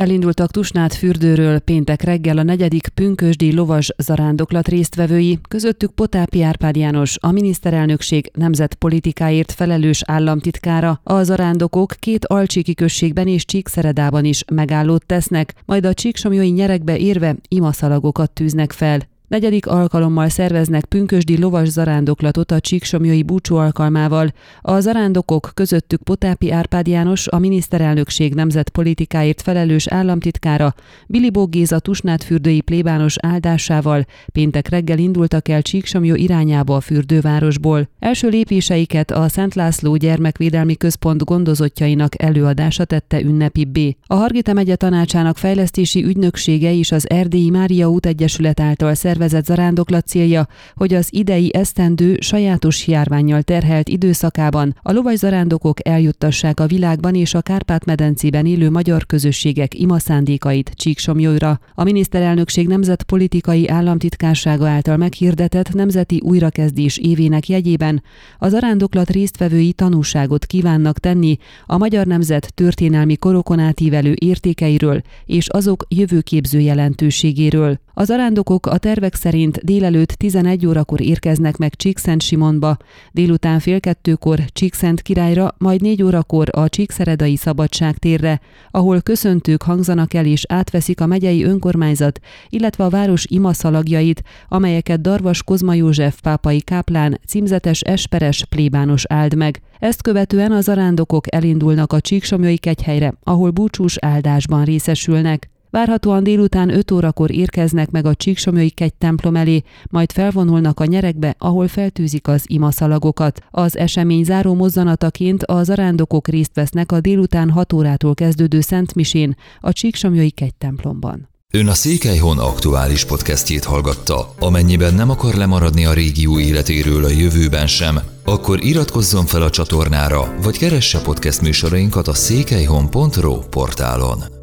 Elindultak Tusnát fürdőről péntek reggel a negyedik pünkösdi lovas zarándoklat résztvevői, közöttük Potápi Árpád János, a miniszterelnökség nemzetpolitikáért felelős államtitkára. A zarándokok két alcsíki községben és Csíkszeredában is megállót tesznek, majd a csíksomjói nyerekbe érve imaszalagokat tűznek fel. Negyedik alkalommal szerveznek pünkösdi lovas zarándoklatot a Csíksomjói búcsú alkalmával. A zarándokok közöttük Potápi Árpád János, a miniszterelnökség nemzetpolitikáért felelős államtitkára, Bilibó Géza Tusnát fürdői plébános áldásával péntek reggel indultak el Csíksomjó irányába a fürdővárosból. Első lépéseiket a Szent László Gyermekvédelmi Központ gondozottjainak előadása tette ünnepibbé. A Hargita megye tanácsának fejlesztési ügynöksége és az Erdélyi Mária út Egyesület által szervezett szervezett zarándoklat célja, hogy az idei esztendő sajátos járványjal terhelt időszakában a lovas zarándokok eljuttassák a világban és a Kárpát-medencében élő magyar közösségek imaszándékait Csíksomjóra. A miniszterelnökség nemzetpolitikai államtitkársága által meghirdetett nemzeti újrakezdés évének jegyében a zarándoklat résztvevői tanúságot kívánnak tenni a magyar nemzet történelmi korokon átívelő értékeiről és azok jövőképző jelentőségéről. Az arándokok a tervek szerint délelőtt 11 órakor érkeznek meg Csíkszent Simonba, délután fél kettőkor Csíkszent királyra, majd 4 órakor a Csíkszeredai Szabadságtérre, ahol köszöntők hangzanak el és átveszik a megyei önkormányzat, illetve a város imaszalagjait, amelyeket Darvas Kozma József pápai káplán címzetes esperes plébános áld meg. Ezt követően az arándokok elindulnak a Csíksomjai kegyhelyre, ahol búcsús áldásban részesülnek. Várhatóan délután 5 órakor érkeznek meg a Csíksomjói kegy templom elé, majd felvonulnak a nyerekbe, ahol feltűzik az imaszalagokat. Az esemény záró mozzanataként a zarándokok részt vesznek a délután 6 órától kezdődő Szentmisén a Csíksomjói kegy templomban. Ön a Székelyhon aktuális podcastjét hallgatta. Amennyiben nem akar lemaradni a régió életéről a jövőben sem, akkor iratkozzon fel a csatornára, vagy keresse podcast műsorainkat a székelyhon.pro portálon.